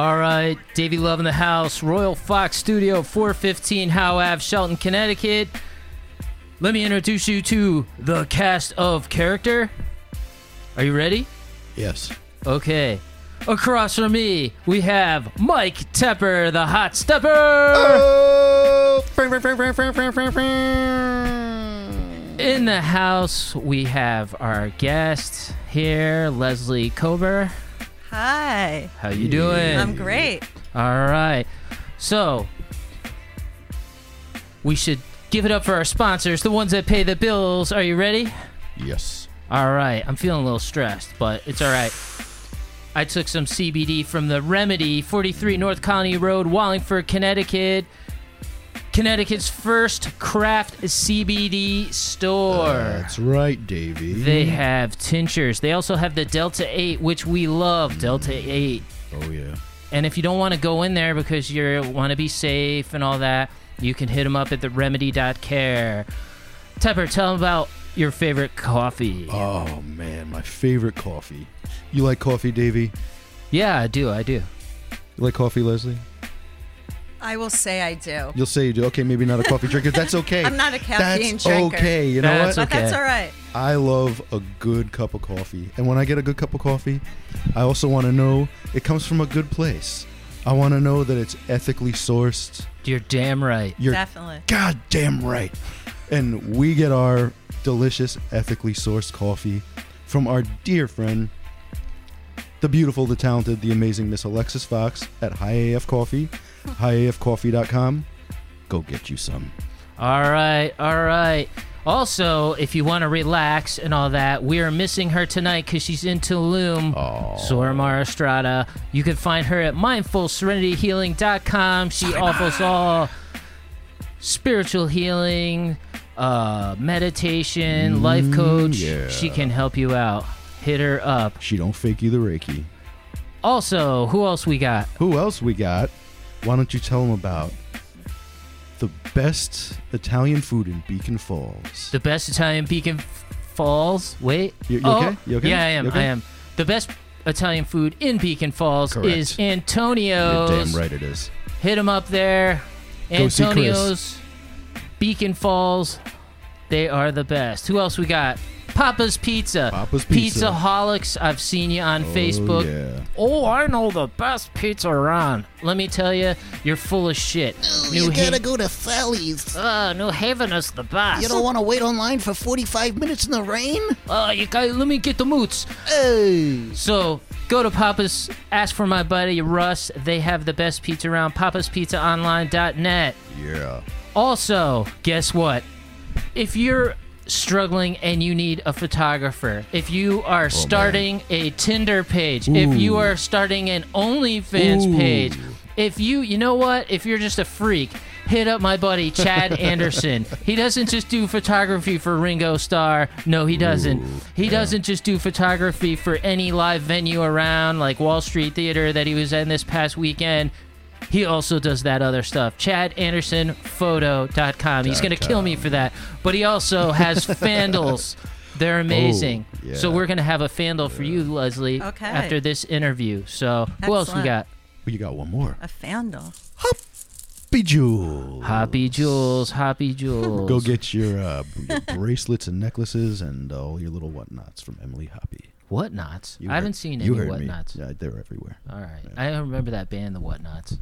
All right, Davey Love in the house, Royal Fox Studio, 415 Howe Ave, Shelton, Connecticut. Let me introduce you to the cast of character. Are you ready? Yes. Okay. Across from me, we have Mike Tepper, the hot stepper. Oh! In the house, we have our guest here, Leslie Cober. Hi. How you doing? I'm great. All right. So, we should give it up for our sponsors, the ones that pay the bills. Are you ready? Yes. All right. I'm feeling a little stressed, but it's all right. I took some CBD from the Remedy, 43 North Colony Road, Wallingford, Connecticut. Connecticut's first craft CBD store. That's right, Davey. They have tinctures. They also have the Delta 8, which we love. Delta 8. oh yeah. And if you don't want to go in there because you want to be safe and all that, you can hit them up at the remedy.care. Tepper, tell them about your favorite coffee. Oh man, my favorite coffee. You like coffee, Davey? yeah, I do. I do. You like coffee, Leslie? I will say I do. You'll say you do. Okay, maybe not a coffee drinker. That's okay. I'm not a caffeine That's drinker. okay. You know That's what? But that's all right. I love a good cup of coffee. And when I get a good cup of coffee, I also want to know it comes from a good place. I want to know that it's ethically sourced. You're damn right. You're Definitely. goddamn right. And we get our delicious, ethically sourced coffee from our dear friend, the beautiful, the talented, the amazing Miss Alexis Fox at High AF Coffee, highafcoffee.com. Go get you some. All right. All right. Also, if you want to relax and all that, we are missing her tonight because she's in Tulum. Oh. Soramar Estrada. You can find her at mindfulserenityhealing.com. She offers all spiritual healing, uh, meditation, life coach. yeah. She can help you out. Hit her up. She don't fake you the Reiki. Also, who else we got? Who else we got? Why don't you tell them about the best Italian food in Beacon Falls? The best Italian Beacon Falls. Wait. You- you oh, okay? You okay? Yeah, I am. Okay? I am. The best Italian food in Beacon Falls Correct. is You're Antonio's. damn right it is. Hit them up there. Go. Antonio's, Beacon Falls. They are the best. Who else we got? Papa's Pizza. Papa's Pizza. Pizzaholics. I've seen you on Facebook. yeah. Oh, I know the best pizza around. Let me tell you, you're full of shit. New you gotta Ha- go to Sally's. Uh, New Haven is the best. You don't want to wait online for 45 minutes in the rain? Uh, you guys, let me get the moots. Oh. So go to Papa's, ask for my buddy Russ. They have the best pizza around. Papa'sPizzaOnline.net. Yeah. Also, guess what? If you're struggling and you need a photographer, if you are starting a Tinder page, if you are starting an OnlyFans Ooh. page, if you, you know what? If you're just a freak, hit up my buddy Chad Anderson. He doesn't just do photography for Ringo Starr. No, he doesn't. he doesn't just do photography for any live venue around like Wall Street Theater that he was in this past weekend. He also does that other stuff. ChadAndersonPhoto.com. He's going to kill me for that. But he also has Fandles. They're amazing. yeah. So we're going to have a Fandle for you, Leslie, Okay. after this interview. So who else we got? Well, you got one more. A fandle. Bejeweled. Hoppy Jewels, Hoppy Jewels. Go get your, uh, your bracelets and necklaces and all your little whatnots from Emily Hoppy. Whatnots? You I haven't seen you any heard me. Whatnots. Yeah, they're everywhere. All right. I remember that band, the Whatnots.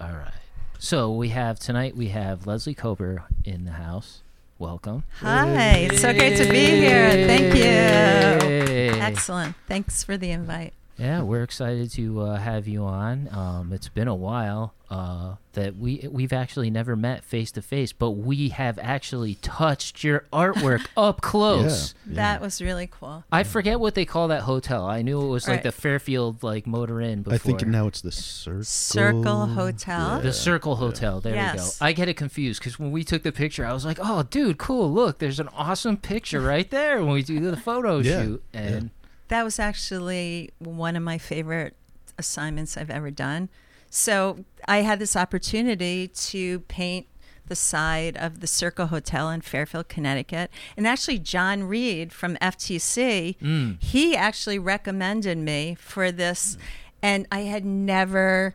All right. So we have tonight. We have Leslie Cober in the house. Welcome. Hi. It's so great to be here. Thank you. Yay. Excellent. Thanks for the invite. Yeah, we're excited to uh, have you on. Um, it's been a while uh, that we we've actually never met face to face, but we have actually touched your artwork up close. Yeah. That was really cool. I forget what they call that hotel. I knew it was like Right. the Fairfield like Motor Inn before. I think now it's the Circle. Circle Hotel. The Circle Hotel. There we go. I get it confused because when we took the picture, I was like, "Oh, dude, cool! Look, there's an awesome picture right there." When we do the photo Yeah, shoot, yeah. and That was actually one of my favorite assignments I've ever done. So I had this opportunity to paint the side of the Circle Hotel in Fairfield, Connecticut. And actually, John Reed from FTC, mm. he actually recommended me for this. and I had never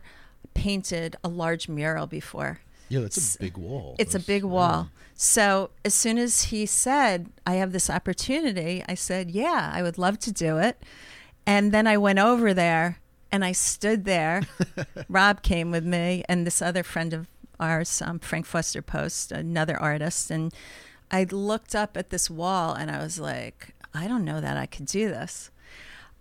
painted a large mural before. Yeah, that's a big wall. It's a big wall. So as soon as he said, I have this opportunity, I said, Yeah, I would love to do it. And then I went over there and I stood there. Rob came with me and this other friend of ours, um, Frank Foster Post, another artist. And I looked up at this wall and I was like, I don't know that I could do this.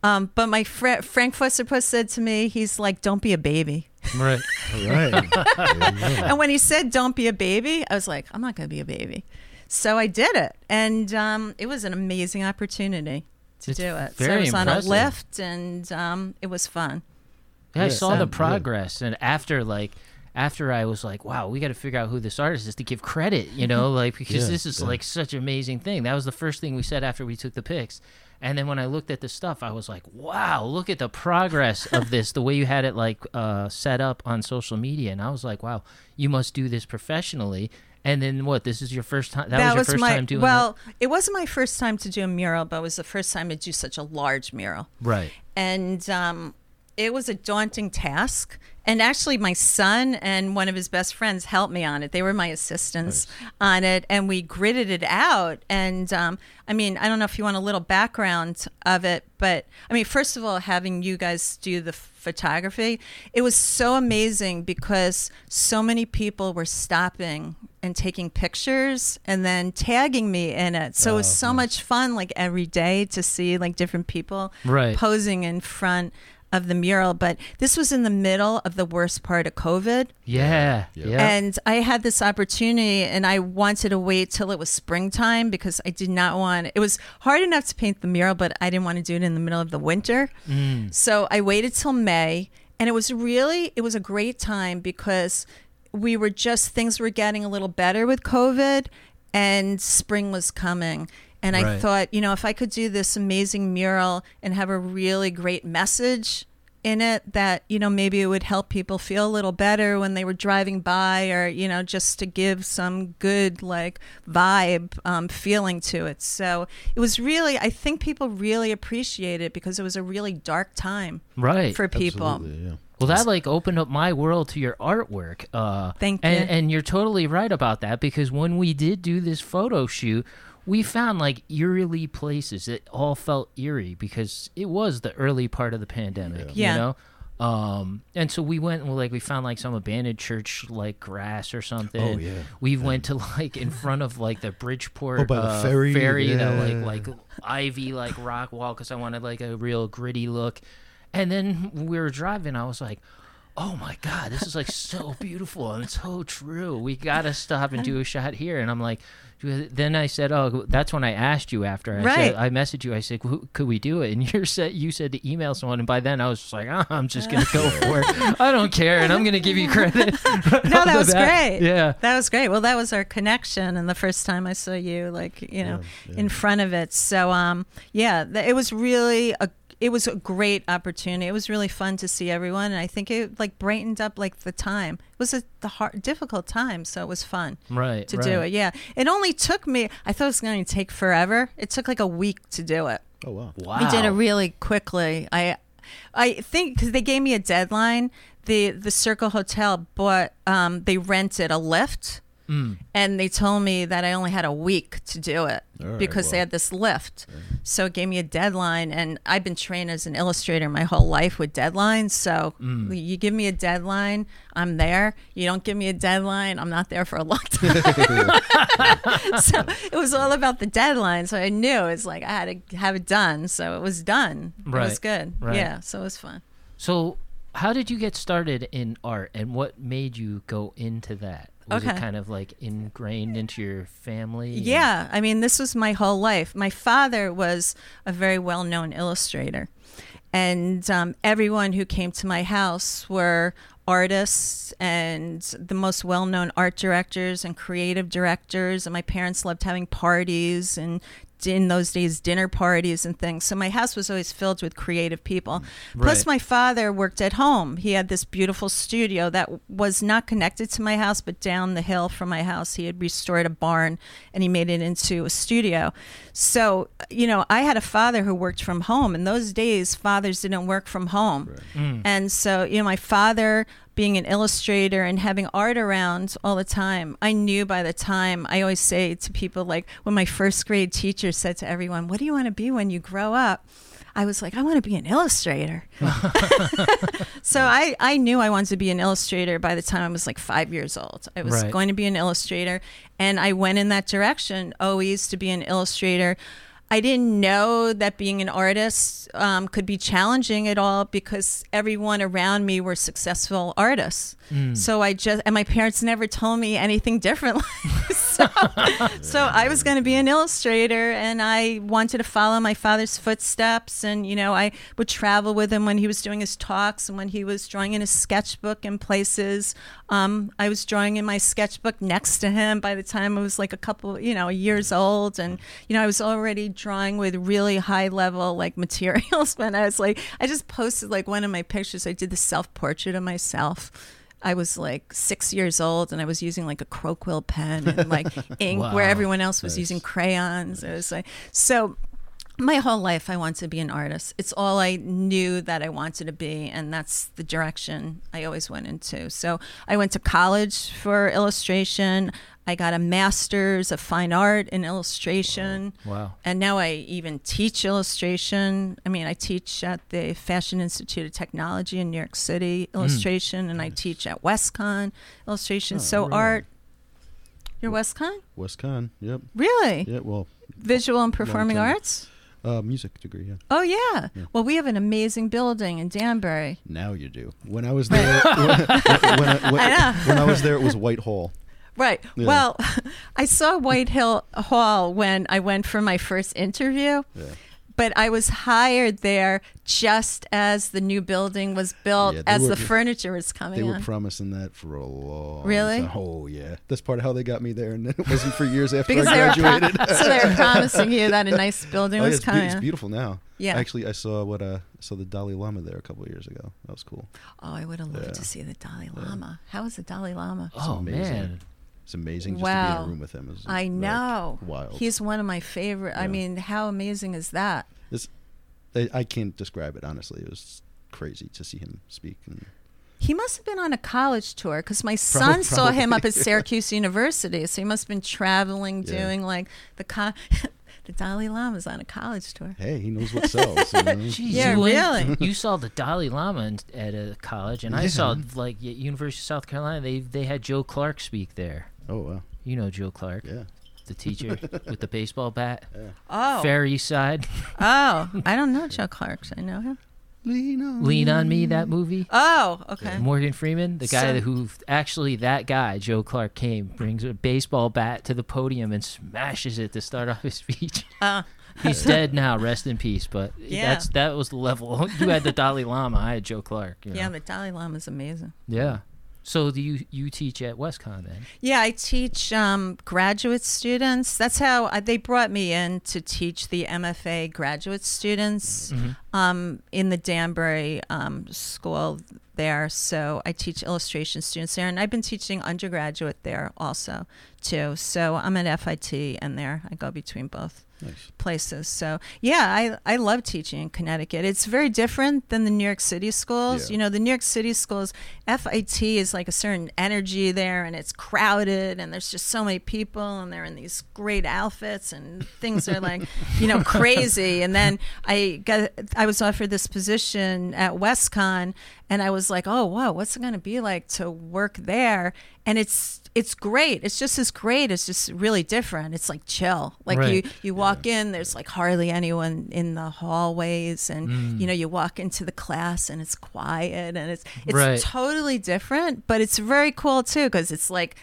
Um, but my friend Frank Foster Post said to me, he's like, don't be a baby. Right. All right. There you go. And when he said, "Don't be a baby," I was like, "I'm not going to be a baby." So I did it, and um, it was an amazing opportunity to It's do it. so very it was on a lift, and um, it was fun. Yeah, I saw so- the yeah. progress, and after like, after I was like, wow, we got to figure out who this artist is to give credit, you know, like because Yeah, this is yeah. like such an amazing thing. That was the first thing we said after we took the pics, and then when I looked at the stuff, I was like, wow, look at the progress of this, the way you had it like uh, set up on social media, and I was like, wow, you must do this professionally. And then what? This is your first time. That, was your first my time doing it. well. It wasn't my first time to do a mural, but it was the first time to do such a large mural. right. and um, it was a daunting task. And actually, my son and one of his best friends helped me on it. They were my assistants on it, and we gridded it out. And um, I mean, I don't know if you want a little background of it, but I mean, first of all, having you guys do the photography, it was so amazing because so many people were stopping and taking pictures and then tagging me in it. So it was so much fun, like every day, to see like different people Right. posing in front of the mural. But this was in the middle of the worst part of COVID. Yeah. Yeah. Yeah. And I had this opportunity and I wanted to wait till it was springtime because I did not want it was hard enough to paint the mural, but I didn't want to do it in the middle of the winter. Mm. So I waited till May and it was really it was a great time because we were just things were getting a little better with COVID and spring was coming. And I Right. thought, you know, if I could do this amazing mural and have a really great message in it that, you know, maybe it would help people feel a little better when they were driving by or, you know, just to give some good, like, vibe um, feeling to it. So it was really, I think people really appreciate it because it was a really dark time right. for people. Absolutely, yeah. Well, that like opened up my world to your artwork. Uh, Thank you. and, you. And you're totally right about that because when we did do this photo shoot, we found like eerily places. It all felt eerie because it was the early part of the pandemic. Yeah. You know. Um, and so we went and like we found like some abandoned church like grass or something. Oh, yeah. We went to like in front of like the Bridgeport Oh, by the uh, ferry, that yeah. like like ivy like rock wall because I wanted like a real gritty look. And then we were driving. I was like, "Oh my god, this is like so beautiful and it's so true. We gotta stop and do a shot here." And I'm like, then I said, "Oh, that's when I asked you after I said I messaged you. I said, could we do it?" And you said you said to email someone. And by then I was just like, oh, "I'm just gonna go for it. I don't care, and I'm gonna give you credit." No, that was great. Yeah. That was great. Well, that was our connection, and the first time I saw you, like you know, in front of it. So, um, yeah, th- it was really a it was a great opportunity. It was really fun to see everyone, and I think it like brightened up like the time. It was a the hard, difficult time, so it was fun Right. to right. do it. Yeah, it only took me. I thought it was going to take forever. It took like a week to do it. Oh wow. Wow. We did it really quickly. I, I think because they gave me a deadline. The the Circle Hotel bought. Um, they rented a lift, Mm. and they told me that I only had a week to do it right, because they had this lift. So it gave me a deadline, and I've been trained as an illustrator my whole life with deadlines. So Mm. you give me a deadline, I'm there. You don't give me a deadline, I'm not there for a long time. so it was all about the deadline. So I knew it's like I had to have it done. So it was done. It was good. right. Yeah. So it was fun. So, how did you get started in art, and what made you go into that? Was it Okay. kind of like ingrained into your family? Yeah, I mean, this was my whole life. My father was a very well known illustrator, and um, everyone who came to my house were artists and the most well known art directors and creative directors. And my parents loved having parties and in those days dinner parties and things. So my house was always filled with creative people. Plus, my father worked at home. He had this beautiful studio that was not connected to my house, but down the hill from my house. He had restored a barn and he made it into a studio. So, you know, I had a father who worked from home. In those days, fathers didn't work from home. Mm. And so, you know, my father being an illustrator and having art around all the time, I knew by the time I always say to people, like when my first grade teacher said to everyone, What do you want to be when you grow up? I was like, I want to be an illustrator. so I, I knew I wanted to be an illustrator by the time I was like five years old. I was Right. going to be an illustrator, and I went in that direction always to be an illustrator. I didn't know that being an artist um, could be challenging at all because everyone around me were successful artists. So I just and my parents never told me anything differently. so, so I was going to be an illustrator, and I wanted to follow my father's footsteps. And you know, I would travel with him when he was doing his talks and when he was drawing in his sketchbook in places. Um, I was drawing in my sketchbook next to him by the time I was like a couple, you know, years old, and you know, I was already drawing with really high level like materials when I was like, I just posted like one of my pictures. I did the self portrait of myself. I was like six years old and I was using like a crow quill pen and like ink where everyone else was using crayons. It was like so my whole life I wanted to be an artist. It's all I knew that I wanted to be and that's the direction I always went into. So I went to college for illustration. I got a master's of fine art in illustration. Wow. And now I even teach illustration. I mean, I teach at the Fashion Institute of Technology in New York City illustration, and I teach at WestConn illustration. so really? art. You're WestConn? WestConn. Yep. Really? Yeah. Well, Visual and performing arts? uh, music degree. Yeah. Oh yeah. Well, we have an amazing building in Danbury. Now you do. When I was there, when, when, when, I when I was there, it was Whitehall. Right. Yeah. Well, I saw White Hill Hall when I went for my first interview. Yeah. But I was hired there just as the new building was built, Yeah, as were- the furniture was coming They were in. promising that for a long Really? time. Oh yeah, that's part of how they got me there, and then it wasn't for years after because I they were pro- graduated. so they were promising you that a nice building Oh, yeah, was it's, be- coming. it's beautiful now. Yeah. Actually, I saw what uh, I saw the Dalai Lama there a couple of years ago. That was cool. Oh, I would have loved Yeah. to see the Dalai Lama. How was the Dalai Lama? Oh amazing. man. It's amazing just to be in a room with him. Is, I like, know. wild. He's one of my favorite. I mean, how amazing is that? It's, I, I can't describe it honestly. It was crazy to see him speak. And He must have been on a college tour because my son saw him up at Syracuse University. So he must have been traveling, Yeah. doing like the co- the Dalai Lama's on a college tour. hey, he knows what sells. you know? Jeez, Yeah, you went- really. You saw the Dalai Lama in, at a college, and I saw like University of South Carolina. They they had Joe Clark speak there. Oh wow, You know Joe Clark, yeah. the teacher with the baseball bat, Yeah. Oh, Fair East Side. oh, I don't know Joe Clark. I know him. Lean on, Lean on Me, that movie. Oh, okay. Morgan Freeman, the guy So- who actually that guy Joe Clark came brings a baseball bat to the podium and smashes it to start off his speech. Uh, He's dead now, rest in peace. But Yeah. that's that was the level. You had the Dalai Lama, I had Joe Clark. You know? yeah, the Dalai Lama's amazing. yeah. So do you you teach at WestConn then? Yeah, I teach um, graduate students. That's how I, they brought me in to teach the MFA graduate students um, in the Danbury um, school there. So I teach illustration students there, and I've been teaching undergraduate there also too. So I'm at FIT and there. I go between both Nice. places. So yeah, I I love teaching in Connecticut. It's very different than the New York City schools. Yeah. You know, the New York City schools, FIT is like a certain energy there, and it's crowded, and there's just so many people, and they're in these great outfits, and things are like, you know, crazy. And then I got I was offered this position at WestConn, and I was like, oh wow, what's it going to be like to work there? And it's it's great. It's just as great. It's just really different. It's like chill. Like you Right. you walk in, there's like hardly anyone in the hallways, and Mm. you know you walk into the class and it's quiet and it's it's Right. totally different, but it's very cool too because it's like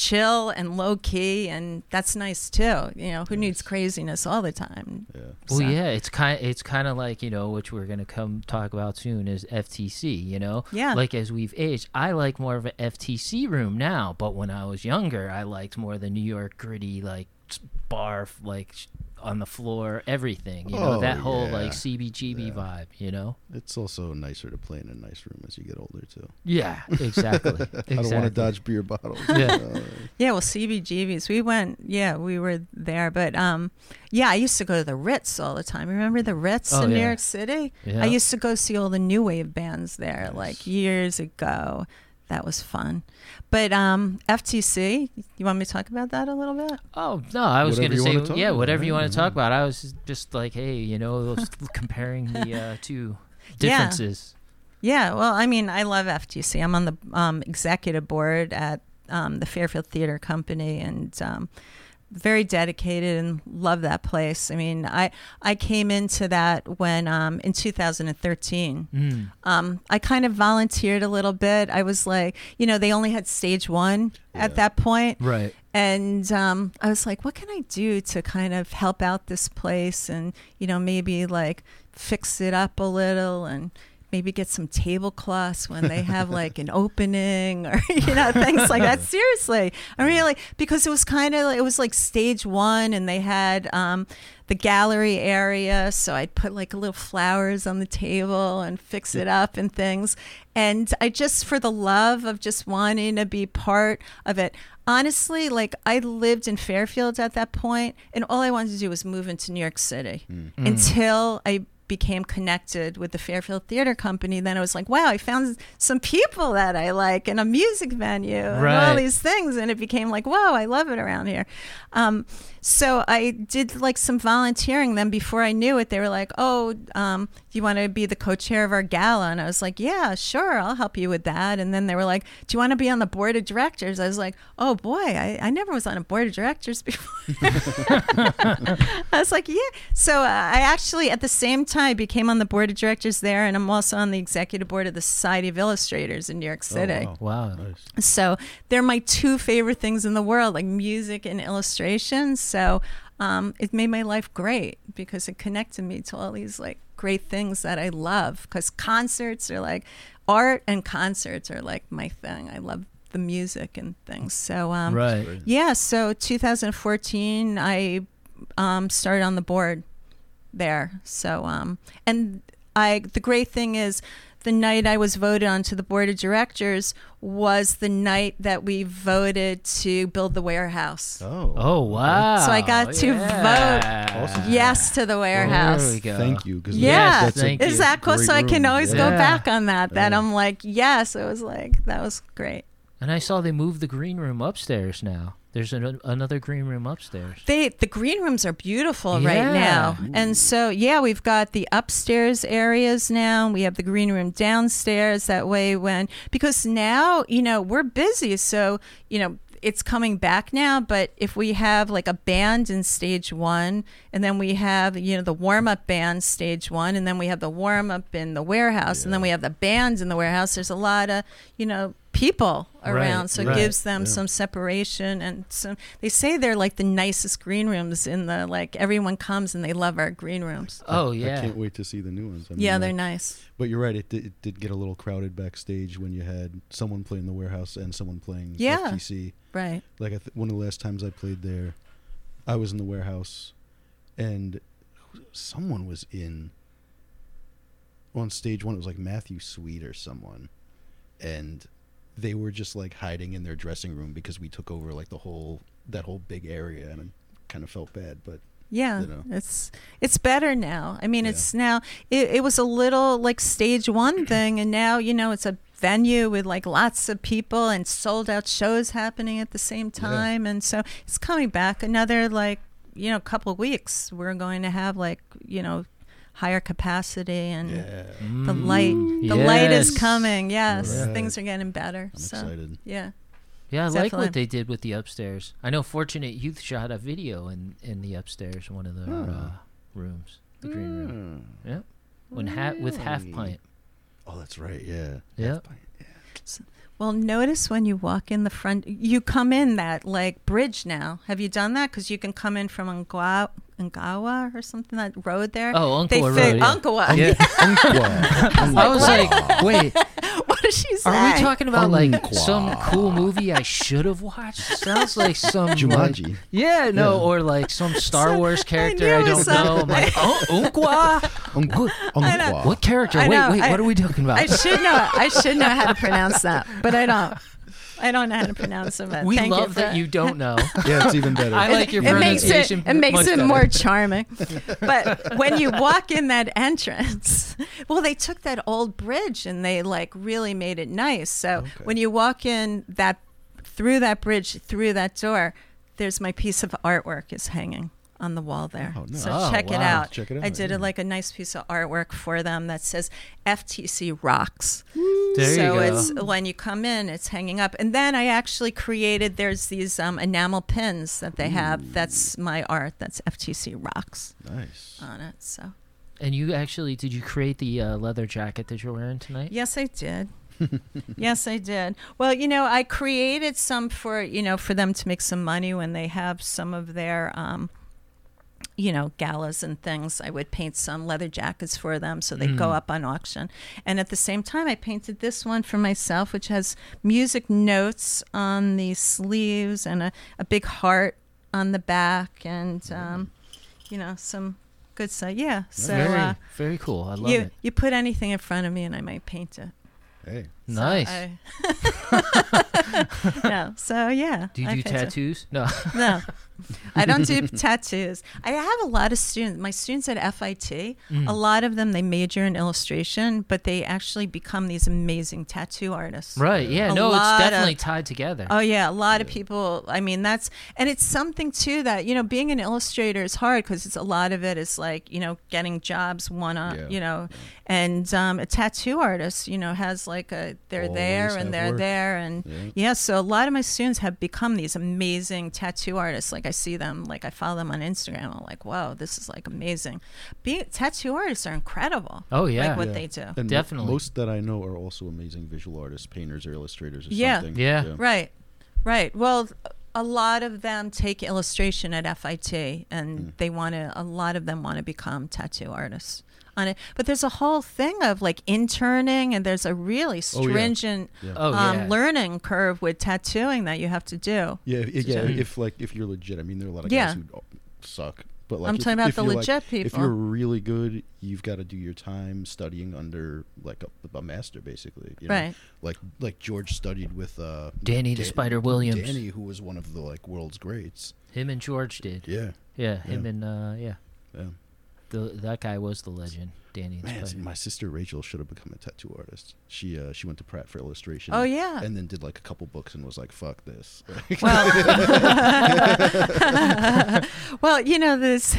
chill and low key, and that's nice too. You know, who needs craziness all the time? Yeah. Well, So- yeah, it's kind it's kind of like you know, which we're gonna come talk about soon is FTC. You know, Yeah. Like as we've aged, I like more of an FTC room now. But when I was younger, I liked more the New York gritty like s- bar, like sh- on the floor, everything. You know Oh, that whole yeah. like CBGB Yeah. vibe. You know? It's also nicer to play in a nice room as you get older too. Yeah, exactly. I don't want to dodge beer bottles. Yeah. Uh, Yeah, well, CBGBs. We went. Yeah, we were there, but um, yeah, I used to go to the Ritz all the time. Remember the Ritz Oh, in New. York City? Yeah. I used to go see all the new wave bands there, Nice. like years ago. That was fun. But um, FTC, you want me to talk about that a little bit? Oh no, I was Whatever going to wanna say talk yeah, about, whatever you yeah, want to talk about. I was just like, hey, you know, comparing the uh, two differences. Yeah, yeah. well, I mean, I love FTC. I'm on the um, executive board at um, the Fairfield Theater Company, and um, very dedicated and love that place. I mean, I I came into that when um, in 2013. Mm. Um, I kind of volunteered a little bit. I was like, you know, they only had stage one at that point. Right. And um, I was like, what can I do to kind of help out this place and, you know, maybe like fix it up a little and maybe get some tablecloths when they have like an opening or, you know, things like that. Seriously. I really, because it was kind of, it was like stage one and they had um, the gallery area. So I'd put like a little flowers on the table and fix it up and things. And I just, for the love of just wanting to be part of it, honestly, like I lived in Fairfield at that point, and all I wanted to do was move into New York City until I became connected with the Fairfield Theater Company. Then I was like, wow, I found some people that I like and a music venue and all these things. And it became like, whoa, I love it around here. Um, so I did like some volunteering. Then before I knew it, they were like, oh, um, you want to be the co-chair of our gala? And I was like, yeah, sure, I'll help you with that. And then they were like, do you want to be on the board of directors? I was like, oh boy, I, I never was on a board of directors before. I was like, yeah. So uh, I actually, at the same time, became on the board of directors there, and I'm also on the executive board of the Society of Illustrators in New York City. Oh, wow. Wow. Nice. So they're my two favorite things in the world, like music and illustration. So um, it made my life great because it connected me to all these like great things that I love. Because concerts are like art and concerts are like my thing. I love the music and things. So um, right. yeah, so 2014, I um, started on the board there. So, um, and I, the great thing is, the night I was voted onto the board of directors was the night that we voted to build the warehouse. Oh. Oh wow. So I got to Yeah. Awesome. Yes to the warehouse. There we go. Thank you. Yeah. that's a Thank. Is that cool? So I can always Yeah. go back on that. That Yeah. I'm like, yes, it was like, that was great. And I saw they moved the green room upstairs now. There's an, another green room upstairs. They the green rooms are beautiful Yeah. right now. And so yeah, we've got the upstairs areas now. We have the green room downstairs that way when because now, you know, we're busy. So, you know, it's coming back now, but if we have like a band in stage 1 and then we have, you know, the warm-up band stage 1 and then we have the warm-up in the warehouse and then we have the bands in the warehouse, there's a lot of, you know, people around so it right. gives them Yeah. some separation and some they say they're like the nicest green rooms in the like everyone comes and they love our green rooms Oh I yeah. I can't wait to see the new ones. I mean, yeah uh, they're nice But you're right. It did, it did get a little crowded backstage when you had someone playing the warehouse and someone playing Yeah. FTC. right Like I th- one of the last times I played there, I was in the warehouse, and someone was in. On stage one, it was like Matthew Sweet or someone, and they were just like hiding in their dressing room because we took over like the whole that whole big area, and I kind of felt bad. But yeah You know. it's it's better now i mean Yeah. it's now it, it was a little like stage one thing and now you know it's a venue with like lots of people and sold out shows happening at the same time and so it's coming back another like you know couple weeks we're going to have like you know higher capacity and yeah, the light Mm, the light is coming yes Right. things are getting better I'm so excited. yeah Yeah, I like what they did with the upstairs. I know Fortunate Youth shot a video in in the upstairs, one of the Oh. uh, rooms, the green room. Yeah, When ha- with half pint. Oh, that's right. Yeah. Yep. Well, notice when you walk in the front, you come in that like bridge now. Have you done that? Because you can come in from Ngawa, Ngawa or something that road there. Oh, they Uncle fit Road. Yeah. Unkawa. Yeah. I was like, wait, what she say? Are we talking about like Unqua. some cool movie I should have watched? Sounds like some like- yeah, no, Yeah. or like some Star Wars character knew I, don't know. I'm like, oh, Unkwa? Unqua. I. Unqua. What character? Wait, wait, I- what are we talking about? I should know. I should know how to pronounce that, but I don't. I don't know how to pronounce it. but we thank love for- that you don't know. Yeah, it's even better. I like your it makes it pronunciation. it makes much it better. more charming. But when you walk in that entrance, well, they took that old bridge and they like really made it nice. So Okay. when you walk in that through that bridge through that door, there's my piece of artwork is hanging on the wall there. Oh, nice. So Oh, check it out. Check it I did yeah. a, like a nice piece of artwork for them that says FTC rocks There so you go. it's when you come in, it's hanging up. And then I actually created. There's these um, enamel pins that they have. That's my art. That's FTC rocks nice. on it. So and you actually did you create the uh, leather jacket that you're wearing tonight? yes, I did. yes, I did. Well, you know, I created some for you know for them to make some money when they have some of their. Um, you know, galas and things. I would paint some leather jackets for them so they'd go Mm. up on auction. And at the same time, I painted this one for myself, which has music notes on the sleeves and a, a big heart on the back and, um, you know, some good stuff. Yeah. So very, uh, very cool. I love you, it. you put anything in front of me and I might paint it. Hey. So Nice. I- no. So, yeah. do you I do paint it. tattoos? No. No, I don't do tattoos. I have a lot of students. My students at FIT, Mm. a lot of them they major in illustration, but they actually become these amazing tattoo artists. Right. Yeah. A no, it's lot of- definitely tied together. Oh yeah, a lot of people. I mean, that's and it's something too that you know, being an illustrator is hard because it's a lot of it is like you know getting jobs one on Yeah. you know, and um, a tattoo artist you know has like a they're Always there and they're work. there and Yeah. yeah. So a lot of my students have become these amazing tattoo artists. Like I see them, like I follow them on Instagram. I'm like, wow, this is like amazing. Being tattoo artists are incredible. Oh, yeah. like what Yeah. they do. And mo- Definitely. most that I know are also amazing visual artists, painters, or illustrators, or Yeah. something. Yeah. Right, right. Well, a lot of them take illustration at FIT, Mm. and they want to. A lot of them want to become tattoo artists on it. But there's a whole thing of like interning, and there's a really Oh, yeah. stringent Yeah. Oh, um, yeah. learning curve with tattooing that you have to do. Yeah, i- yeah. Mm. If like if you're legit, I mean, there are a lot of Yeah. guys who oh, suck. But like, I'm if- talking about the you're, legit like, If you're really good, you've got to do your time studying under like a, a master, basically. you know? Right. Like like George studied with uh, Danny the Spider Williams. Danny, who was one of the like world's greats. Him and George did. Yeah. Yeah. Him Yeah. and uh, yeah. Yeah. The, that guy was the legend, Danny. Man, Spider. my sister Rachel should have become a tattoo artist. She uh, she went to Pratt for illustration. Oh, yeah. and then did like a couple books and was like, "Fuck this." Well, well, you know, this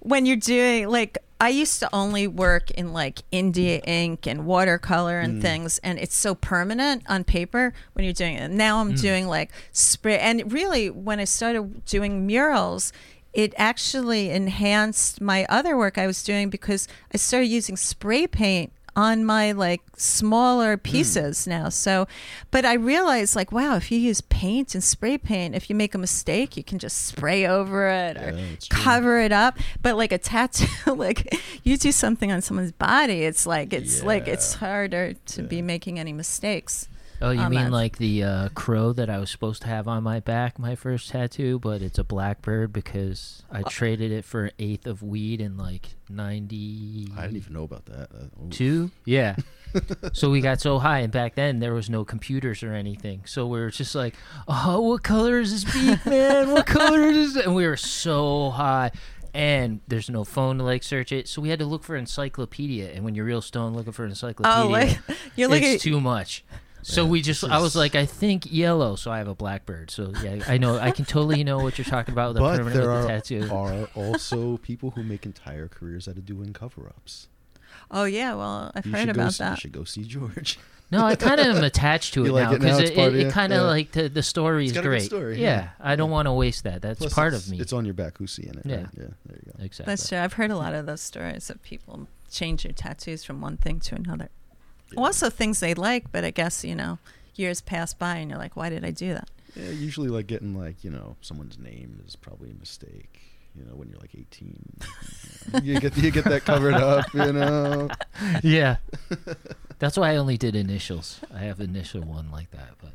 when you're doing like I used to only work in like India ink and watercolor and things, and it's so permanent on paper when you're doing it. Now I'm doing like spray, and really when I started doing murals. It actually enhanced my other work I was doing because I started using spray paint on my like smaller hmm. pieces now. So, but I realized like, wow, if you use paint and spray paint, if you make a mistake, you can just spray over it or Yeah, true. cover it up. But like a tattoo, like you do something on someone's body, it's like it's like it's harder to be making any mistakes. Oh, you on mean like the uh, crow that I was supposed to have on my back, my first tattoo, but it's a blackbird because I traded it for an eighth of weed in like ninety. I didn't even know about that. Uh, two. Yeah. so we got so high, and back then there was no computers or anything. So we were just like, "Oh, what color is this beak, man? What color is it?" And we were so high, and there's no phone to like search it. So we had to look for encyclopedia. And when you're real stone looking for encyclopedia, Oh, like you're looking. it's too much. So we just, I was like, I think yellow. So I have a blackbird. So yeah, I know, I can totally know what you're talking about with the But permanent there with are, the tattoo. are also people who make entire careers out of doing cover-ups. oh yeah, well I've You heard should go about see, that. You should go see George. No, I kind of am attached to it like now because It's it, it, it kind of Yeah. like the, the story It's is got a good great. story, yeah. yeah. I don't want to waste that. That's Plus, part of me. It's on your back. Who's seeing it? Yeah. right? Yeah. There you go. exactly. That's true. I've heard a lot of those stories of people change their tattoos from one thing to another. Also, things they like, but I guess you know, years pass by and you're like, why did I do that? Yeah, usually like getting like you know someone's name is probably a mistake. You know when you're like 18, you, know. you get you get that covered up. You know. yeah. That's why I only did initials. I have initial one like that, but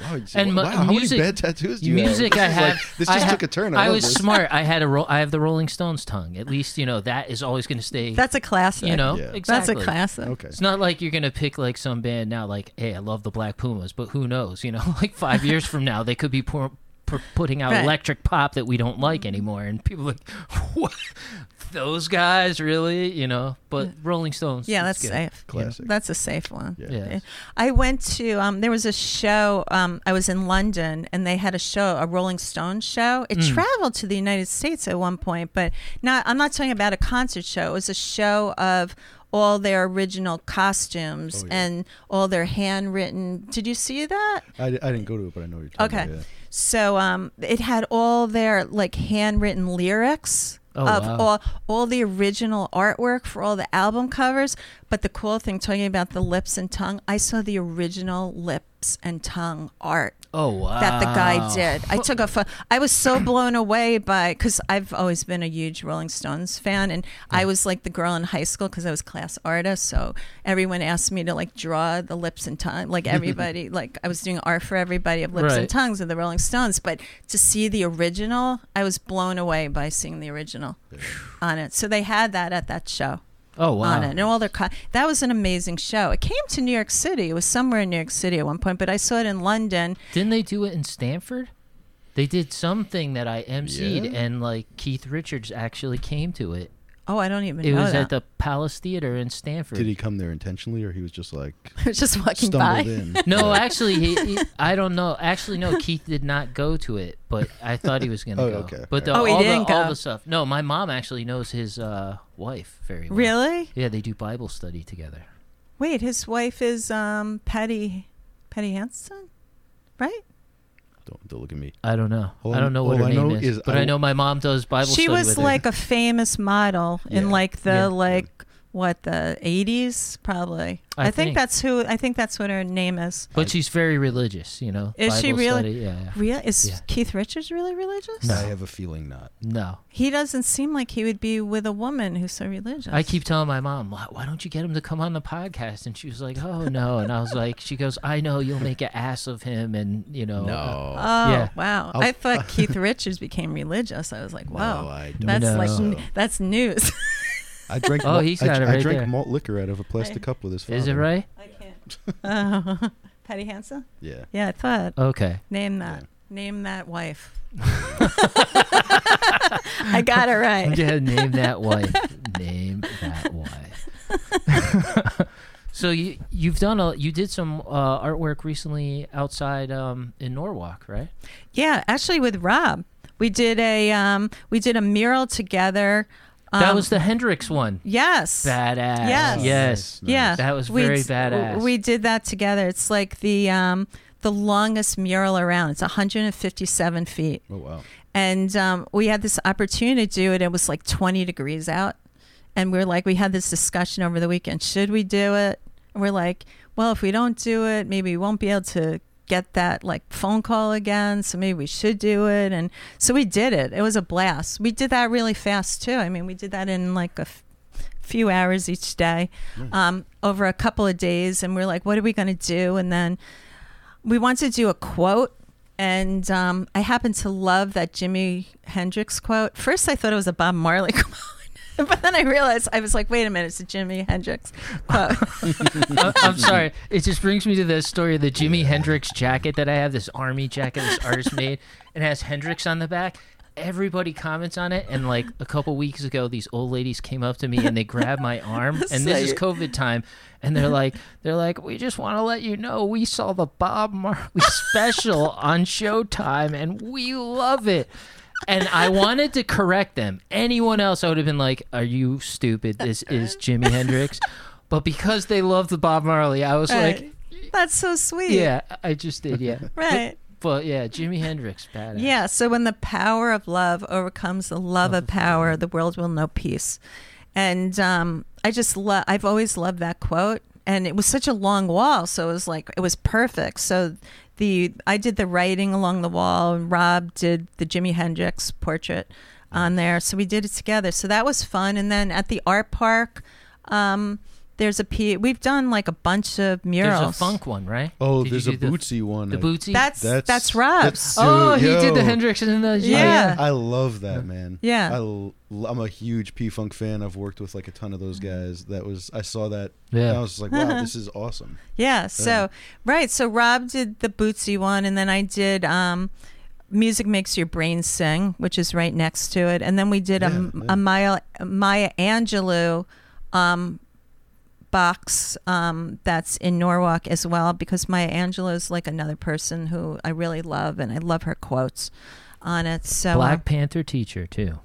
Wow, you- And wow, how music- many bad tattoos do you music have? I This like- have. this I just ha- took a turn. I, I was this. smart. I had a ro- I have the Rolling Stones tongue. At least you know that is always going to stay. That's a classic. you know Yeah. exactly. That's a classic. Okay. It's not like you're gonna pick like some band now, like, hey, I love the Black Pumas, but who knows? You know, like five years from now, they could be pour, pu- putting out Right. electric pop that we don't like anymore, and people are like, what? Those guys, really? You know? But Rolling Stones, Yeah, it's that's good. safe. Classic. That's a safe one. Yeah. Yeah. I went to um, there was a show. Um, I was in London, and they had a show, a Rolling Stones show. It Mm. traveled to the United States at one point, but not. I'm not talking about a concert show. It was a show of all their original costumes Oh, yeah. and all their handwritten. Did you see that? I, I didn't go to it, but I know what you're talking Okay. about. yeah. So um, it had all their like handwritten lyrics Oh, of wow. all all the original artwork for all the album covers. But the cool thing, talking about the lips and tongue, I saw the original lips and tongue art Oh wow, that the guy did. I took a pho- I was so blown away by because I've always been a huge Rolling Stones fan, and I was like the girl in high school because I was class artist. So everyone asked me to like draw the lips and tongue, like everybody, like I was doing art for everybody of lips Right. and tongues of the Rolling Stones. But to see the original, I was blown away by seeing the original on it. So they had that at that show Oh wow, on it, and all their co- that was an amazing show. It came to New York City. It was somewhere in New York City at one point, but I saw it in London. Didn't they do it in Stamford? They did something that I emceed, Yeah? and like Keith Richards actually came to it. Oh, I don't even know. It know was that. at the Palace Theater in Stamford. Did he come there intentionally, or he was just like just walking stumbled by. in? No, actually, he, he, I don't know. Actually, no, Keith did not go to it, but I thought he was going to Oh, go. okay. But the, Oh, he all, didn't the, all go. the stuff. No, my mom actually knows his uh, wife very well. Really? Yeah, they do Bible study together. Wait, his wife is um Patty Patti Hansen, right? Don't, don't look at me. I don't know. All I don't know what her I name know is, is but I- I know my mom does Bible she study was with her. like a famous model in Yeah. like the Yeah. like what the 80s probably. I I, think, think. that's who I think that's what her name is. But she's very religious, you know. Is she really? Study, yeah, yeah. Real is Yeah. Keith Richards really religious? No. I have a feeling not. No. He doesn't seem like he would be with a woman who's so religious. I keep telling my mom, why, why don't you get him to come on the podcast? And she was like, oh, no. And I was like, she goes, I know you'll make an ass of him. And, you know. uh, Oh Yeah. wow! I'll- I thought Keith Richards became religious. I was like, wow, No, I don't. that's No. like that's news. I drank. Oh, malt- he's I, got it I drank there. malt liquor out of a plastic I- cup with his father. is it right? I can't. Uh, Patti Hansen? Yeah. Yeah, I thought. Okay. Name that. Yeah. Name that wife. I got it right. Yeah, name that wife. name that wife. so you you've done a you did some uh, artwork recently outside um, in Norwalk, right? Yeah, actually, with Rob, we did a um, we did a mural together. That Um, was the Hendrix one. yes. Badass. Yes. Yes. Nice, Yeah. That was We very d- badass. We did that together. It's like the um, the longest mural around. It's 157 feet. Oh wow. and um, we had this opportunity to do it. It was like 20 degrees out, and we are like, we had this discussion over the weekend. Should we do it? And we're like, well, if we don't do it, maybe we won't be able to get that like phone call again. So maybe we should do it. And so we did it. It was a blast. We did that really fast too. I mean, we did that in like a f- few hours each day, um, over a couple of days. And we're like, what are we going to do? And then we wanted to do a quote and um, I happen to love that Jimi Hendrix quote. First, I thought it was a Bob Marley quote, but then I realized I was like, "Wait a minute, it's a Jimi Hendrix quote." I- I'm sorry. It just brings me to the story of the Jimi Hendrix jacket that I have. This army jacket this artist made. It has Hendrix on the back. Everybody comments on it, and like a couple weeks ago, these old ladies came up to me and they grabbed my arm. And this is COVID time, and they're like, they're like, we just want to let you know we saw the Bob Marley special on Showtime, and we love it. And I wanted to correct them. Anyone else, I would have been like, "Are you stupid? This is Jimi Hendrix." But because they love the Bob Marley, I was like, That's so sweet. "Yeah, I just did, yeah." Right. But yeah, Jimi Hendrix, badass. Yeah. So when the power of love overcomes the love of power, the world will know peace. And um, I just love. I've always loved that quote, and it was such a long wall, so it was like it was perfect. So the I did the writing along the wall, and Rob did the Jimi Hendrix portrait on there. So we did it together. So that was fun. And then at the art park. Um, there's a P. We've done like a bunch of murals. There's a funk one, right? Oh, Did there's a do the- Bootsy one. The Bootsy. That's that's, That's- Rob's. that's- oh, Dude, he did the yo. Hendrix and the Yeah. I, I love that man. Yeah. I l- am a huge P Funk fan. I've worked with like a ton of those guys. That was I saw that. Yeah. And I was just like, wow, this is awesome. Yeah. So right. So Rob did the Bootsy one, and then I did um, "Music Makes Your Brain Sing," which is right next to it, and then we did a, Yeah, yeah. a Maya Maya Angelou um, box um, that's in Norwalk as well, because Maya Angelou is like another person who I really love, and I love her quotes on it. So uh, Black Panther teacher too.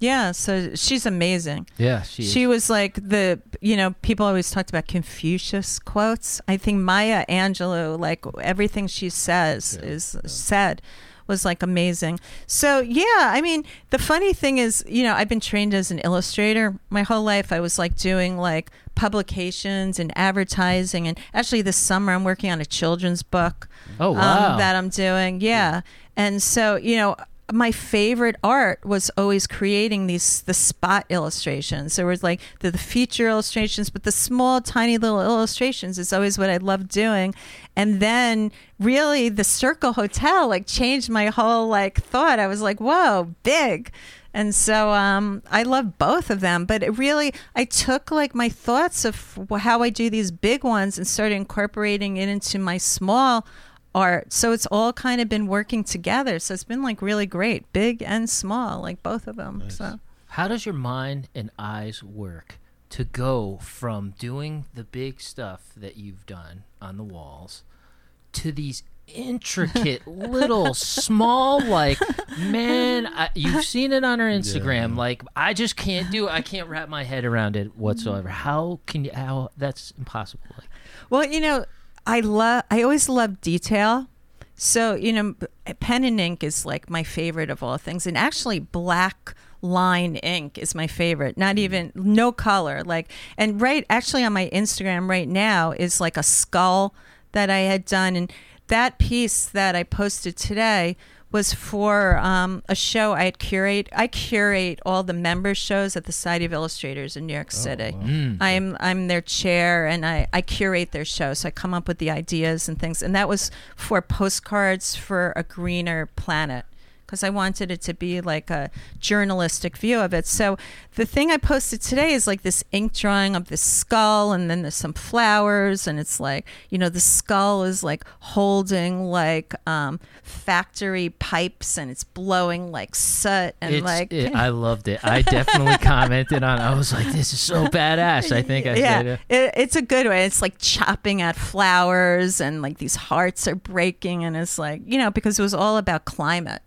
yeah. So she's amazing. Yeah, she. is. She was like the, you know, people always talked about Confucius quotes. I think Maya Angelou, like everything she says Yeah, is yeah. said was like amazing. So, yeah, I mean, the funny thing is, you know, I've been trained as an illustrator my whole life. I was like doing like publications and advertising. And actually, this summer, I'm working on a children's book oh wow. um, that I'm doing. Yeah. And so, you know, my favorite art was always creating these the spot illustrations. There was like the, the feature illustrations, but the small, tiny little illustrations is always what I loved doing. And then really the Circle Hotel like changed my whole like thought. I was like, whoa, big. And so um, I love both of them, but it really, I took like my thoughts of how I do these big ones and started incorporating it into my small art. So it's all kind of been working together. So it's been like really great, big and small, like both of them. Nice. So How does your mind and eyes work to go from doing the big stuff that you've done on the walls to these intricate little small like man I, you've seen it on her instagram Yeah. like i just can't do it i can't wrap my head around it whatsoever how can you how that's impossible like Well, you know, I love. I always love detail. So you know, pen and ink is like my favorite of all things, and actually black line ink is my favorite. Not mm. even no color. Like and right actually on my Instagram right now is like a skull that I had done, and that piece that I posted today was for um, a show I had curate. I curate all the member shows at the Society of Illustrators in New York City. Mm. I'm I'm their chair and I, I curate their show. So I come up with the ideas and things. And that was for postcards for a greener planet because I wanted it to be like a journalistic view of it. So the thing I posted today is like this ink drawing of this skull and then there's some flowers and it's like, you know, the skull is like holding like um, factory pipes and it's blowing like soot and it's, like it, i loved it i definitely commented on i was like this is so badass i think i yeah, said it. it, it's a good way. It's like chopping at flowers, and like these hearts are breaking, and it's like you know because it was all about climate.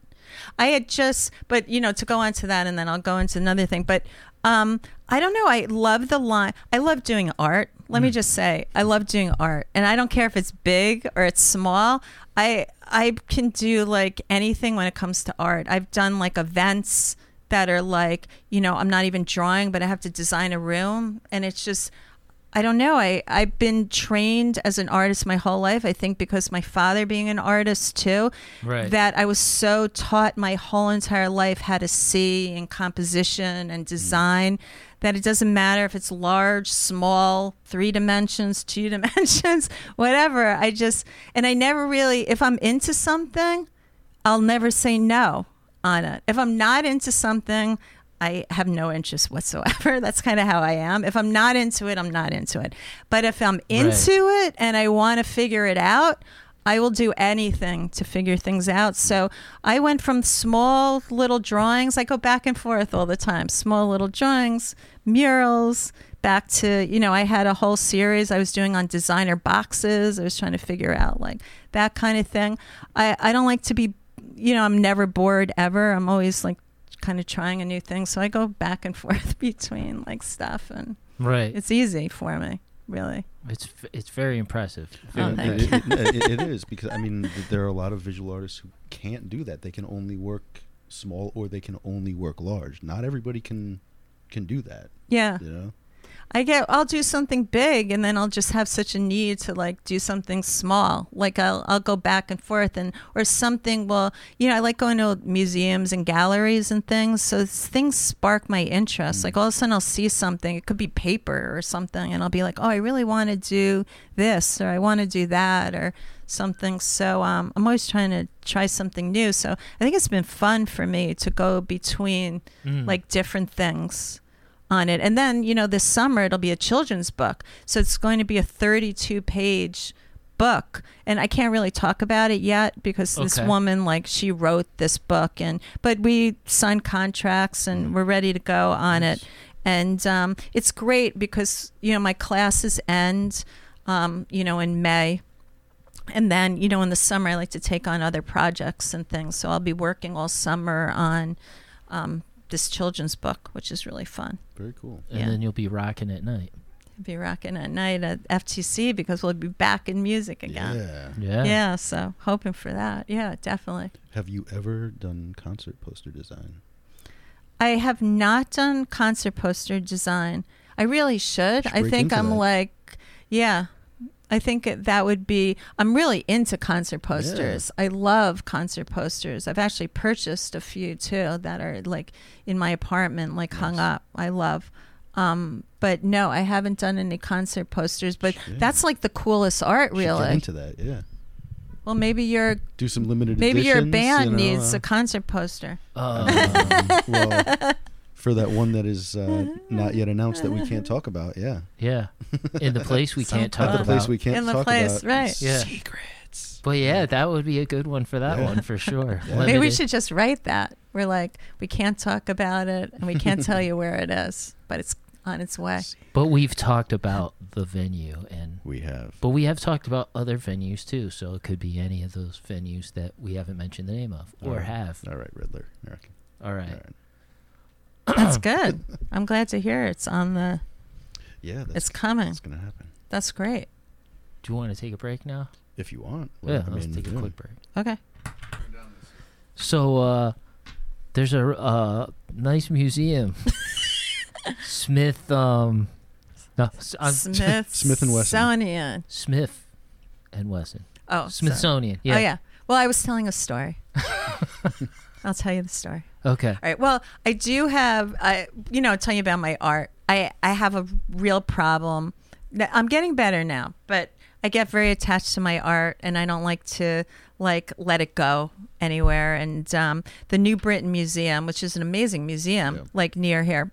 I had just, but you know, to go on to that, and then I'll go into another thing. But um, I don't know. I love the line. I love doing art. Let me just say, I love doing art, and I don't care if it's big or it's small. I I can do like anything when it comes to art. I've done like events that are like, you know, I'm not even drawing, but I have to design a room, and it's just. I don't know. I, I've been trained as an artist my whole life. I think because my father being an artist too, Right. that I was so taught my whole entire life how to see and composition and mm. design that it doesn't matter if it's large, small, three dimensions, two dimensions, whatever. I just, and I never really, if I'm into something, I'll never say no on it. If I'm not into something, I have no interest whatsoever. That's kind of how I am. If I'm not into it, I'm not into it. But if I'm into it and I want to figure it out, I will do anything to figure things out. So I went from small little drawings. I go back and forth all the time. Small little drawings, murals, back to, you know, I had a whole series I was doing on designer boxes. I was trying to figure out like that kind of thing. I, I don't like to be, you know, I'm never bored ever. I'm always like kind of trying a new thing. So I go back and forth between like stuff and right it's easy for me, really. it's it's very impressive Oh, Very- thank it, it- it- it is because I mean th- there are a lot of visual artists who can't do that. They can only work small or they can only work large. Not everybody can can do that. Yeah. You know. I get I'll do something big and then I'll just have such a need to like do something small. Like I'll I'll go back and forth and or something will you know, I like going to museums and galleries and things. So things spark my interest. Like all of a sudden I'll see something. It could be paper or something and I'll be like, "Oh, I really want to do this or I want to do that or something." So um I'm always trying to try something new. So I think it's been fun for me to go between Mm. like different things on it. And then, you know, this summer it'll be a children's book. So it's going to be a 32 page book. And I can't really talk about it yet because this woman like she wrote this book and but we signed contracts and we're ready to go on it. And um, it's great because, you know, my classes end um, you know, in May. And then, you know, in the summer, I like to take on other projects and things. So I'll be working all summer on um, this children's book, which is really fun. Very cool. and yeah. then you'll be rocking at night. I'll be rocking at night at FTC because we'll be back in music again. Yeah. Yeah. Yeah, so hoping for that. Yeah, definitely. Have you ever done concert poster design? I have not done concert poster design. I really should. Should I think I'm that. like, yeah. I think that would be. I'm really into concert posters. I love concert posters. I've actually purchased a few too that are like in my apartment, like hung up. I love. Um, but no, I haven't done any concert posters. But Yeah. that's like the coolest art, Should Get really. into that, yeah. Well, maybe your Do some limited maybe your band you know, needs uh, a concert poster. Uh, um, well, for that one that is uh, not yet announced that we can't talk about, yeah. yeah. In the place we can't talk At the place we can't In the talk place, about. right. Yeah. Secrets. But yeah, that would be a good one for that Yeah. one for sure. Yeah. Maybe we Limited. should just write that. We're like, we can't talk about it and we can't tell you where it is, but it's on its way. But we've talked about the venue and We have. but we have talked about other venues too, so it could be any of those venues that we haven't mentioned the name of or Alright. have. All right, Riddler. I reckon. All right. All right. That's good. I'm glad to hear it's on the. Yeah, that's, It's coming. that's gonna happen. That's great. Do you want to take a break now? If you want. yeah, I let's mean, take a yeah. quick break. Okay. So uh there's a uh nice museum. Smith um no, s- I'm- Smith. Smith and Wesson. Smithsonian. Smith and Wesson. Oh, sorry. Smithsonian. Yeah. Oh yeah. Well, I was telling a story. I'll tell you the story. Okay. All right. Well, I do have, I, you know, tell you about my art. I, I have a real problem. I'm getting better now, but I get very attached to my art, and I don't like to like let it go anywhere. And um, the New Britain Museum, which is an amazing museum, Yeah. like near here,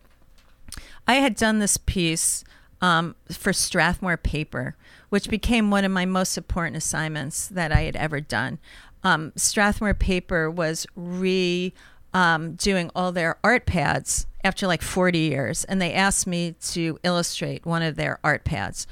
I had done this piece um, for Strathmore Paper, which became one of my most important assignments that I had ever done. Um, Strathmore Paper was re um, doing all their art pads after like 40 years, and they asked me to illustrate one of their art pads.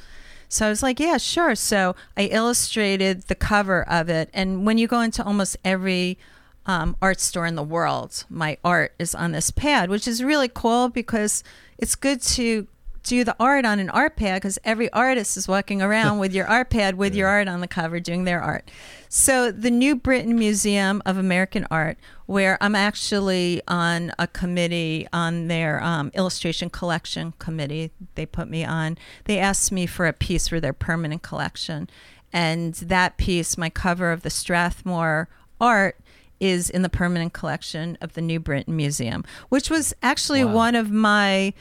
So I was like, yeah, sure. So I illustrated the cover of it. And when you go into almost every um, art store in the world, my art is on this pad, which is really cool because it's good to do the art on an art pad because every artist is walking around with your art pad with your art on the cover doing their art. So the New Britain Museum of American Art, where I'm actually on a committee on their um, illustration collection committee, they put me on. They asked me for a piece for their permanent collection, and that piece, my cover of the Strathmore art, is in the permanent collection of the New Britain Museum, which was actually Wow. one of my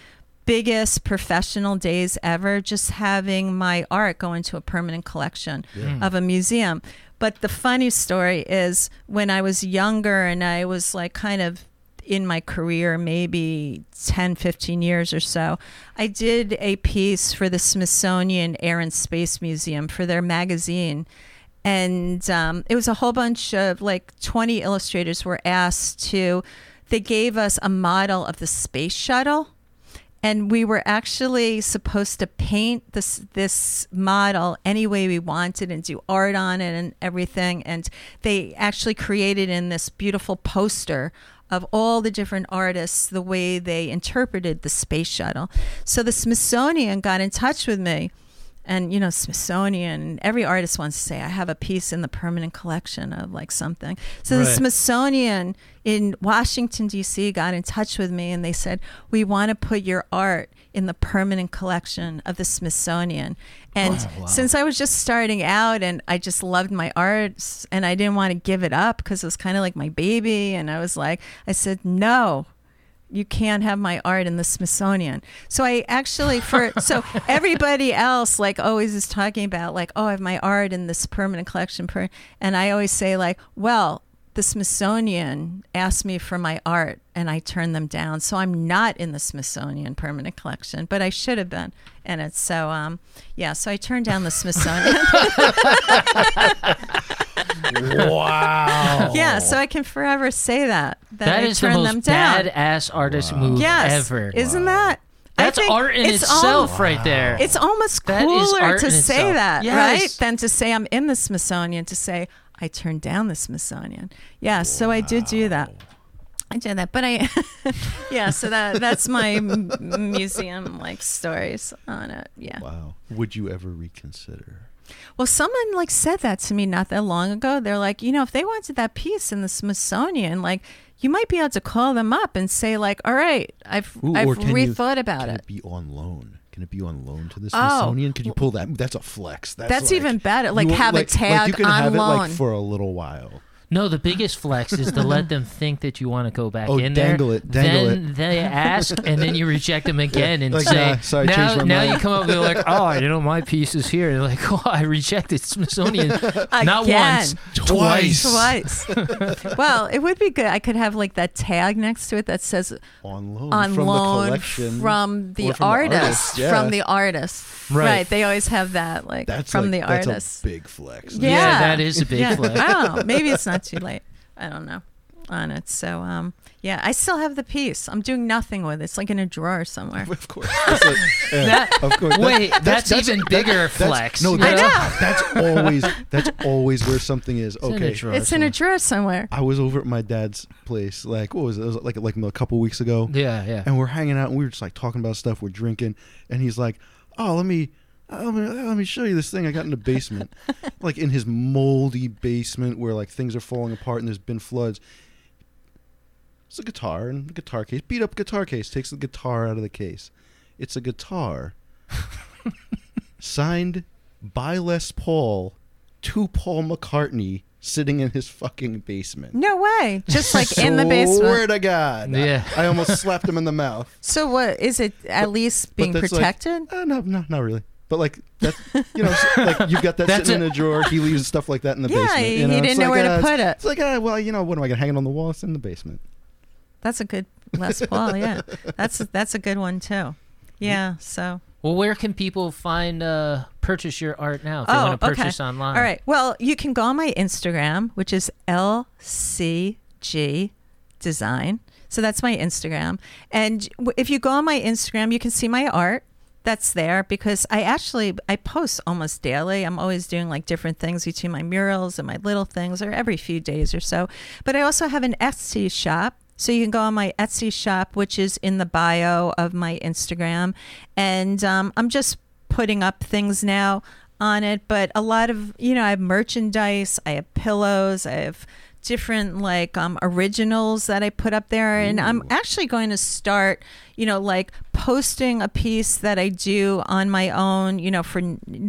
biggest professional days ever just having my art go into a permanent collection Mm. of a museum. But the funny story is when i was younger and i was like kind of in my career maybe 10 15 years or so i did a piece for the smithsonian air and space museum for their magazine. And um, it was a whole bunch of like 20 illustrators were asked to they gave us a model of the space shuttle and we were actually supposed to paint this this model any way we wanted and do art on it and everything. And they actually created in this beautiful poster of all the different artists the way they interpreted the space shuttle. So the smithsonian got in touch with me and you know smithsonian every artist wants to say i have a piece in the permanent collection of like something so the smithsonian in washington d.c got in touch with me and they said we want to put your art in the permanent collection of the Smithsonian. And Oh, wow. since I was just starting out and I just loved my art and I didn't want to give it up because it was kind of like my baby. And I was like, I said, no, you can't have my art in the Smithsonian. So I actually for so everybody else like always is talking about like oh I have my art in this permanent collection per and I always say like well the Smithsonian asked me for my art and I turned them down. So I'm not in the Smithsonian permanent collection, but I should have been in it. So um yeah, so I turned down the Smithsonian. wow. yeah, so I can forever say that that, That I is the turned most them down. badass artist move yes. ever. Isn't that? That's art in it's itself, al- right there. It's almost cooler to say itself. that, Yes. right? Than to say I'm in the Smithsonian, to say I turned down the Smithsonian. Yeah, so I did do that. I did that, but I, yeah. So that that's my museum like stories on it. Yeah. Wow. Would you ever reconsider? Well, someone like said that to me not that long ago. They're like, you know, if they wanted that piece in the Smithsonian, like you might be able to call them up and say like, all right, I've Ooh, I've can you- rethought about Can it. it be on loan? Can it be on loan to the Oh. Smithsonian? Could you pull that? That's a flex. That's, That's like- even better. Like, have a like, like tag you can on have it loan. like for a little while. No, the biggest flex is to let them think that you want to go back Oh, in dangle there. it, dangle then they ask, and then you reject them again and Like, say, nah, sorry, now, changed my now mind." you come up and they're like, oh, you know, my piece is here. They're like, oh, I rejected Smithsonian. Not Again. once, Twice. twice. Twice. well, it would be good. I could have like that tag next to it that says On loan on from loan the collection. from the or from the artist. artist, yeah. From the artist. Right. They always have that like That's from like, the that's artist. a big flex. Yeah. Yeah, that is a big yeah. flex. I. Maybe it's not too late. I don't know on it. So um yeah, I still have the piece. I'm doing nothing with it. It's like in a drawer somewhere. Of course. That's like- yeah, That- of course. wait, that's even bigger that's- flex, No, you that's, know? that's always that's always where something is. in a Okay. drawer. It's in a drawer somewhere. I was over at my dad's place. Like what was it? It was like like a couple weeks ago. Yeah, yeah. and we're hanging out and we were just like talking about stuff we're drinking and he's like oh let me let me, let me show you this thing i got in the basement like in his moldy basement where like things are falling apart and there's been floods it's a guitar and the guitar case beat up guitar case takes the guitar out of the case it's a guitar signed by les paul to paul mccartney sitting in his fucking basement No way. Just like in the basement. Swear basement. to God. Yeah. I, I almost slapped him in the mouth. So what is it at least being that's like- protected? Uh, no, no, not really. But like that, you know, like you've got that That's sitting a- in a drawer. He leaves stuff like that in the Yeah, basement. he- you know? he It's didn't know like, where to uh, put it. It's like, uh, well, you know, what am I gonna hang it on the wall? It's in the basement. That's a good Les Paul, yeah. That's that's a good one too. Yeah, so Well, where can people find uh purchase your art now if they Oh, want to purchase okay. online? All right. Well, you can go on my Instagram, which is LCG Design. So that's my Instagram. And w- if you go on my Instagram, you can see my art. That's there because I actually I post almost daily. I'm always doing like different things between my murals and my little things, or every few days or so. But I also have an Etsy shop, so you can go on my Etsy shop, which is in the bio of my Instagram, and um, I'm just putting up things now on it. But a lot of you know, I have merchandise, I have pillows, I have different like um, originals that I put up there, and I'm actually going to start, you know, like posting a piece that I do on my own, you know, for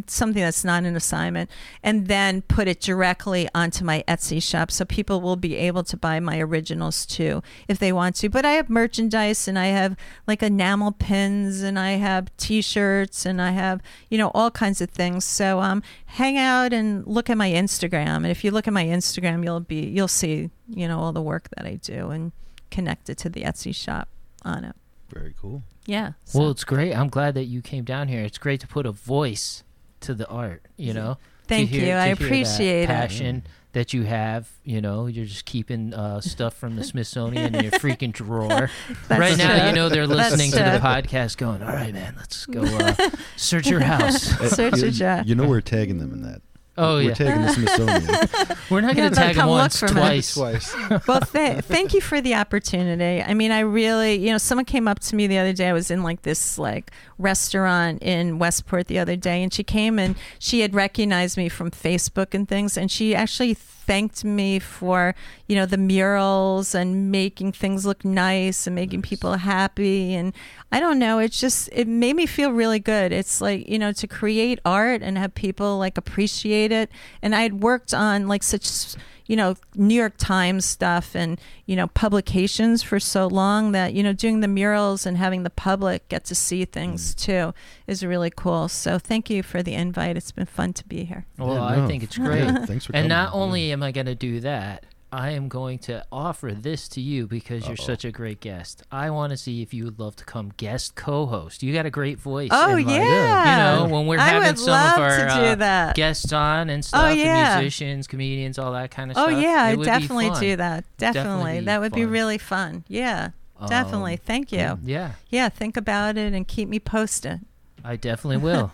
something that's not an assignment, and then put it directly onto my Etsy shop, so people will be able to buy my originals too if they want to. But I have merchandise, and I have like enamel pins, and I have T-shirts, and I have you know all kinds of things. So um, hang out and look at my Instagram, and if you look at my Instagram, you'll be you'll see you know all the work that I do and connect it to the Etsy shop on it. Very cool. Yeah. so- Well, it's great. I'm glad that you came down here. It's great to put a voice to the art. You know. Thank hear- you. I hear that appreciate it. passion that you have. You know, you're just keeping uh, stuff from the Smithsonian in your freaking drawer. That's right now, you know they're listening to the podcast, going, "All right, man, let's go uh, search your house." Uh, Search you, your jar. You know we're tagging them in that. Oh We're yeah, taking the Smithsonian we're not going to tag him come once, for twice. twice. well, th- thank you for the opportunity. I mean, I really, you know, someone came up to me the other day. I was in like this like restaurant in Westport the other day, and she came and she had recognized me from Facebook and things, and she actually thanked me for you know the murals and making things look nice and making people happy and i don't know it's just it made me feel really good it's like you know to create art and have people like appreciate it. And i had worked on like such you know new york times stuff and you know publications for so long that you know doing the murals and having the public get to see things mm-hmm. too is really cool. So thank you for the invite. It's been fun to be here. Well, Yeah, I think it's great. Yeah, thanks for and coming. not only am I going to do that, I am going to offer this to you because you're Uh-oh. such a great guest. I want to see if you would love to come guest co-host. You got a great voice. oh and, like, yeah You know, when we're I having some love of our to do uh, that guests on and stuff, yeah. and musicians, comedians, all that kind of Oh stuff. Oh yeah, I definitely do that. Definitely Definitely, that would be really fun. Yeah, Um, definitely. Thank you. Yeah, Yeah, think about it and keep me posted. I definitely will.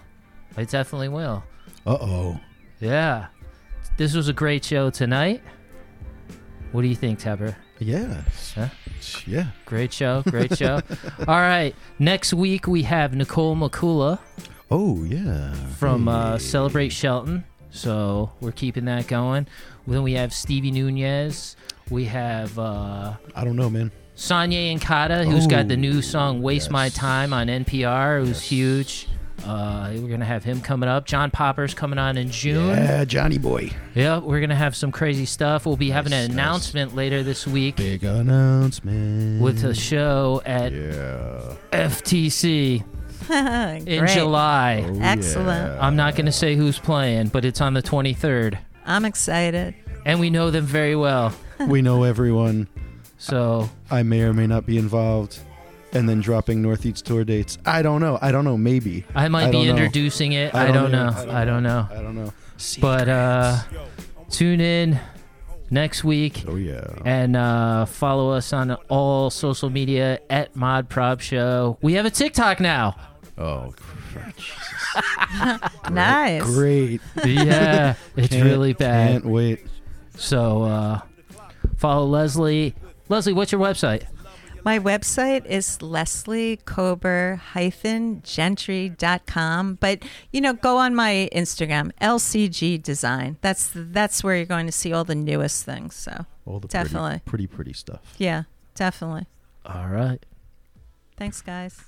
I definitely will. Uh oh. Yeah. This was a great show tonight. What do you think, Tepper? Yeah. Huh? Yeah. Great show, great show. All right, next week we have Nicole McCula Oh yeah. from uh, Celebrate Shelton, so we're keeping that going. Then we have Stevie Nunez. We have uh, I don't know, man. Sonia Incata, who's got the Oh, new song "Waste My. Time" on NPR, who's Yes. huge. Uh, we're gonna have him coming up. John Popper's coming on in June. Yeah, Johnny boy. Yeah, we're gonna have some crazy stuff. We'll be having Nice, an nice. announcement later this week Big announcement. with a show at Yeah. FTC in July. Oh, Excellent. yeah. I'm not going to say who's playing, but it's on the 23rd. I'm excited. And we know them very well. we know everyone. So, I may or may not be involved. And then dropping Northeast tour dates. I don't know. I don't know. Maybe. I might I be don't know. introducing it. I don't, know. I don't know. I don't know. But uh, tune in next week Oh yeah. and uh, follow us on all social media at Mod Prop Show. We have a TikTok now. Oh. Nice. Great. Yeah, it's really bad. Can't wait. So, uh, follow Leslie. Leslie, what's your website? My website is lesliecober-gentry.com. But, you know, go on my Instagram, LCG Design. That's that's where you're going to see all the newest things. So, All the Definitely. pretty, pretty, pretty stuff. yeah, definitely. All right. Thanks, guys.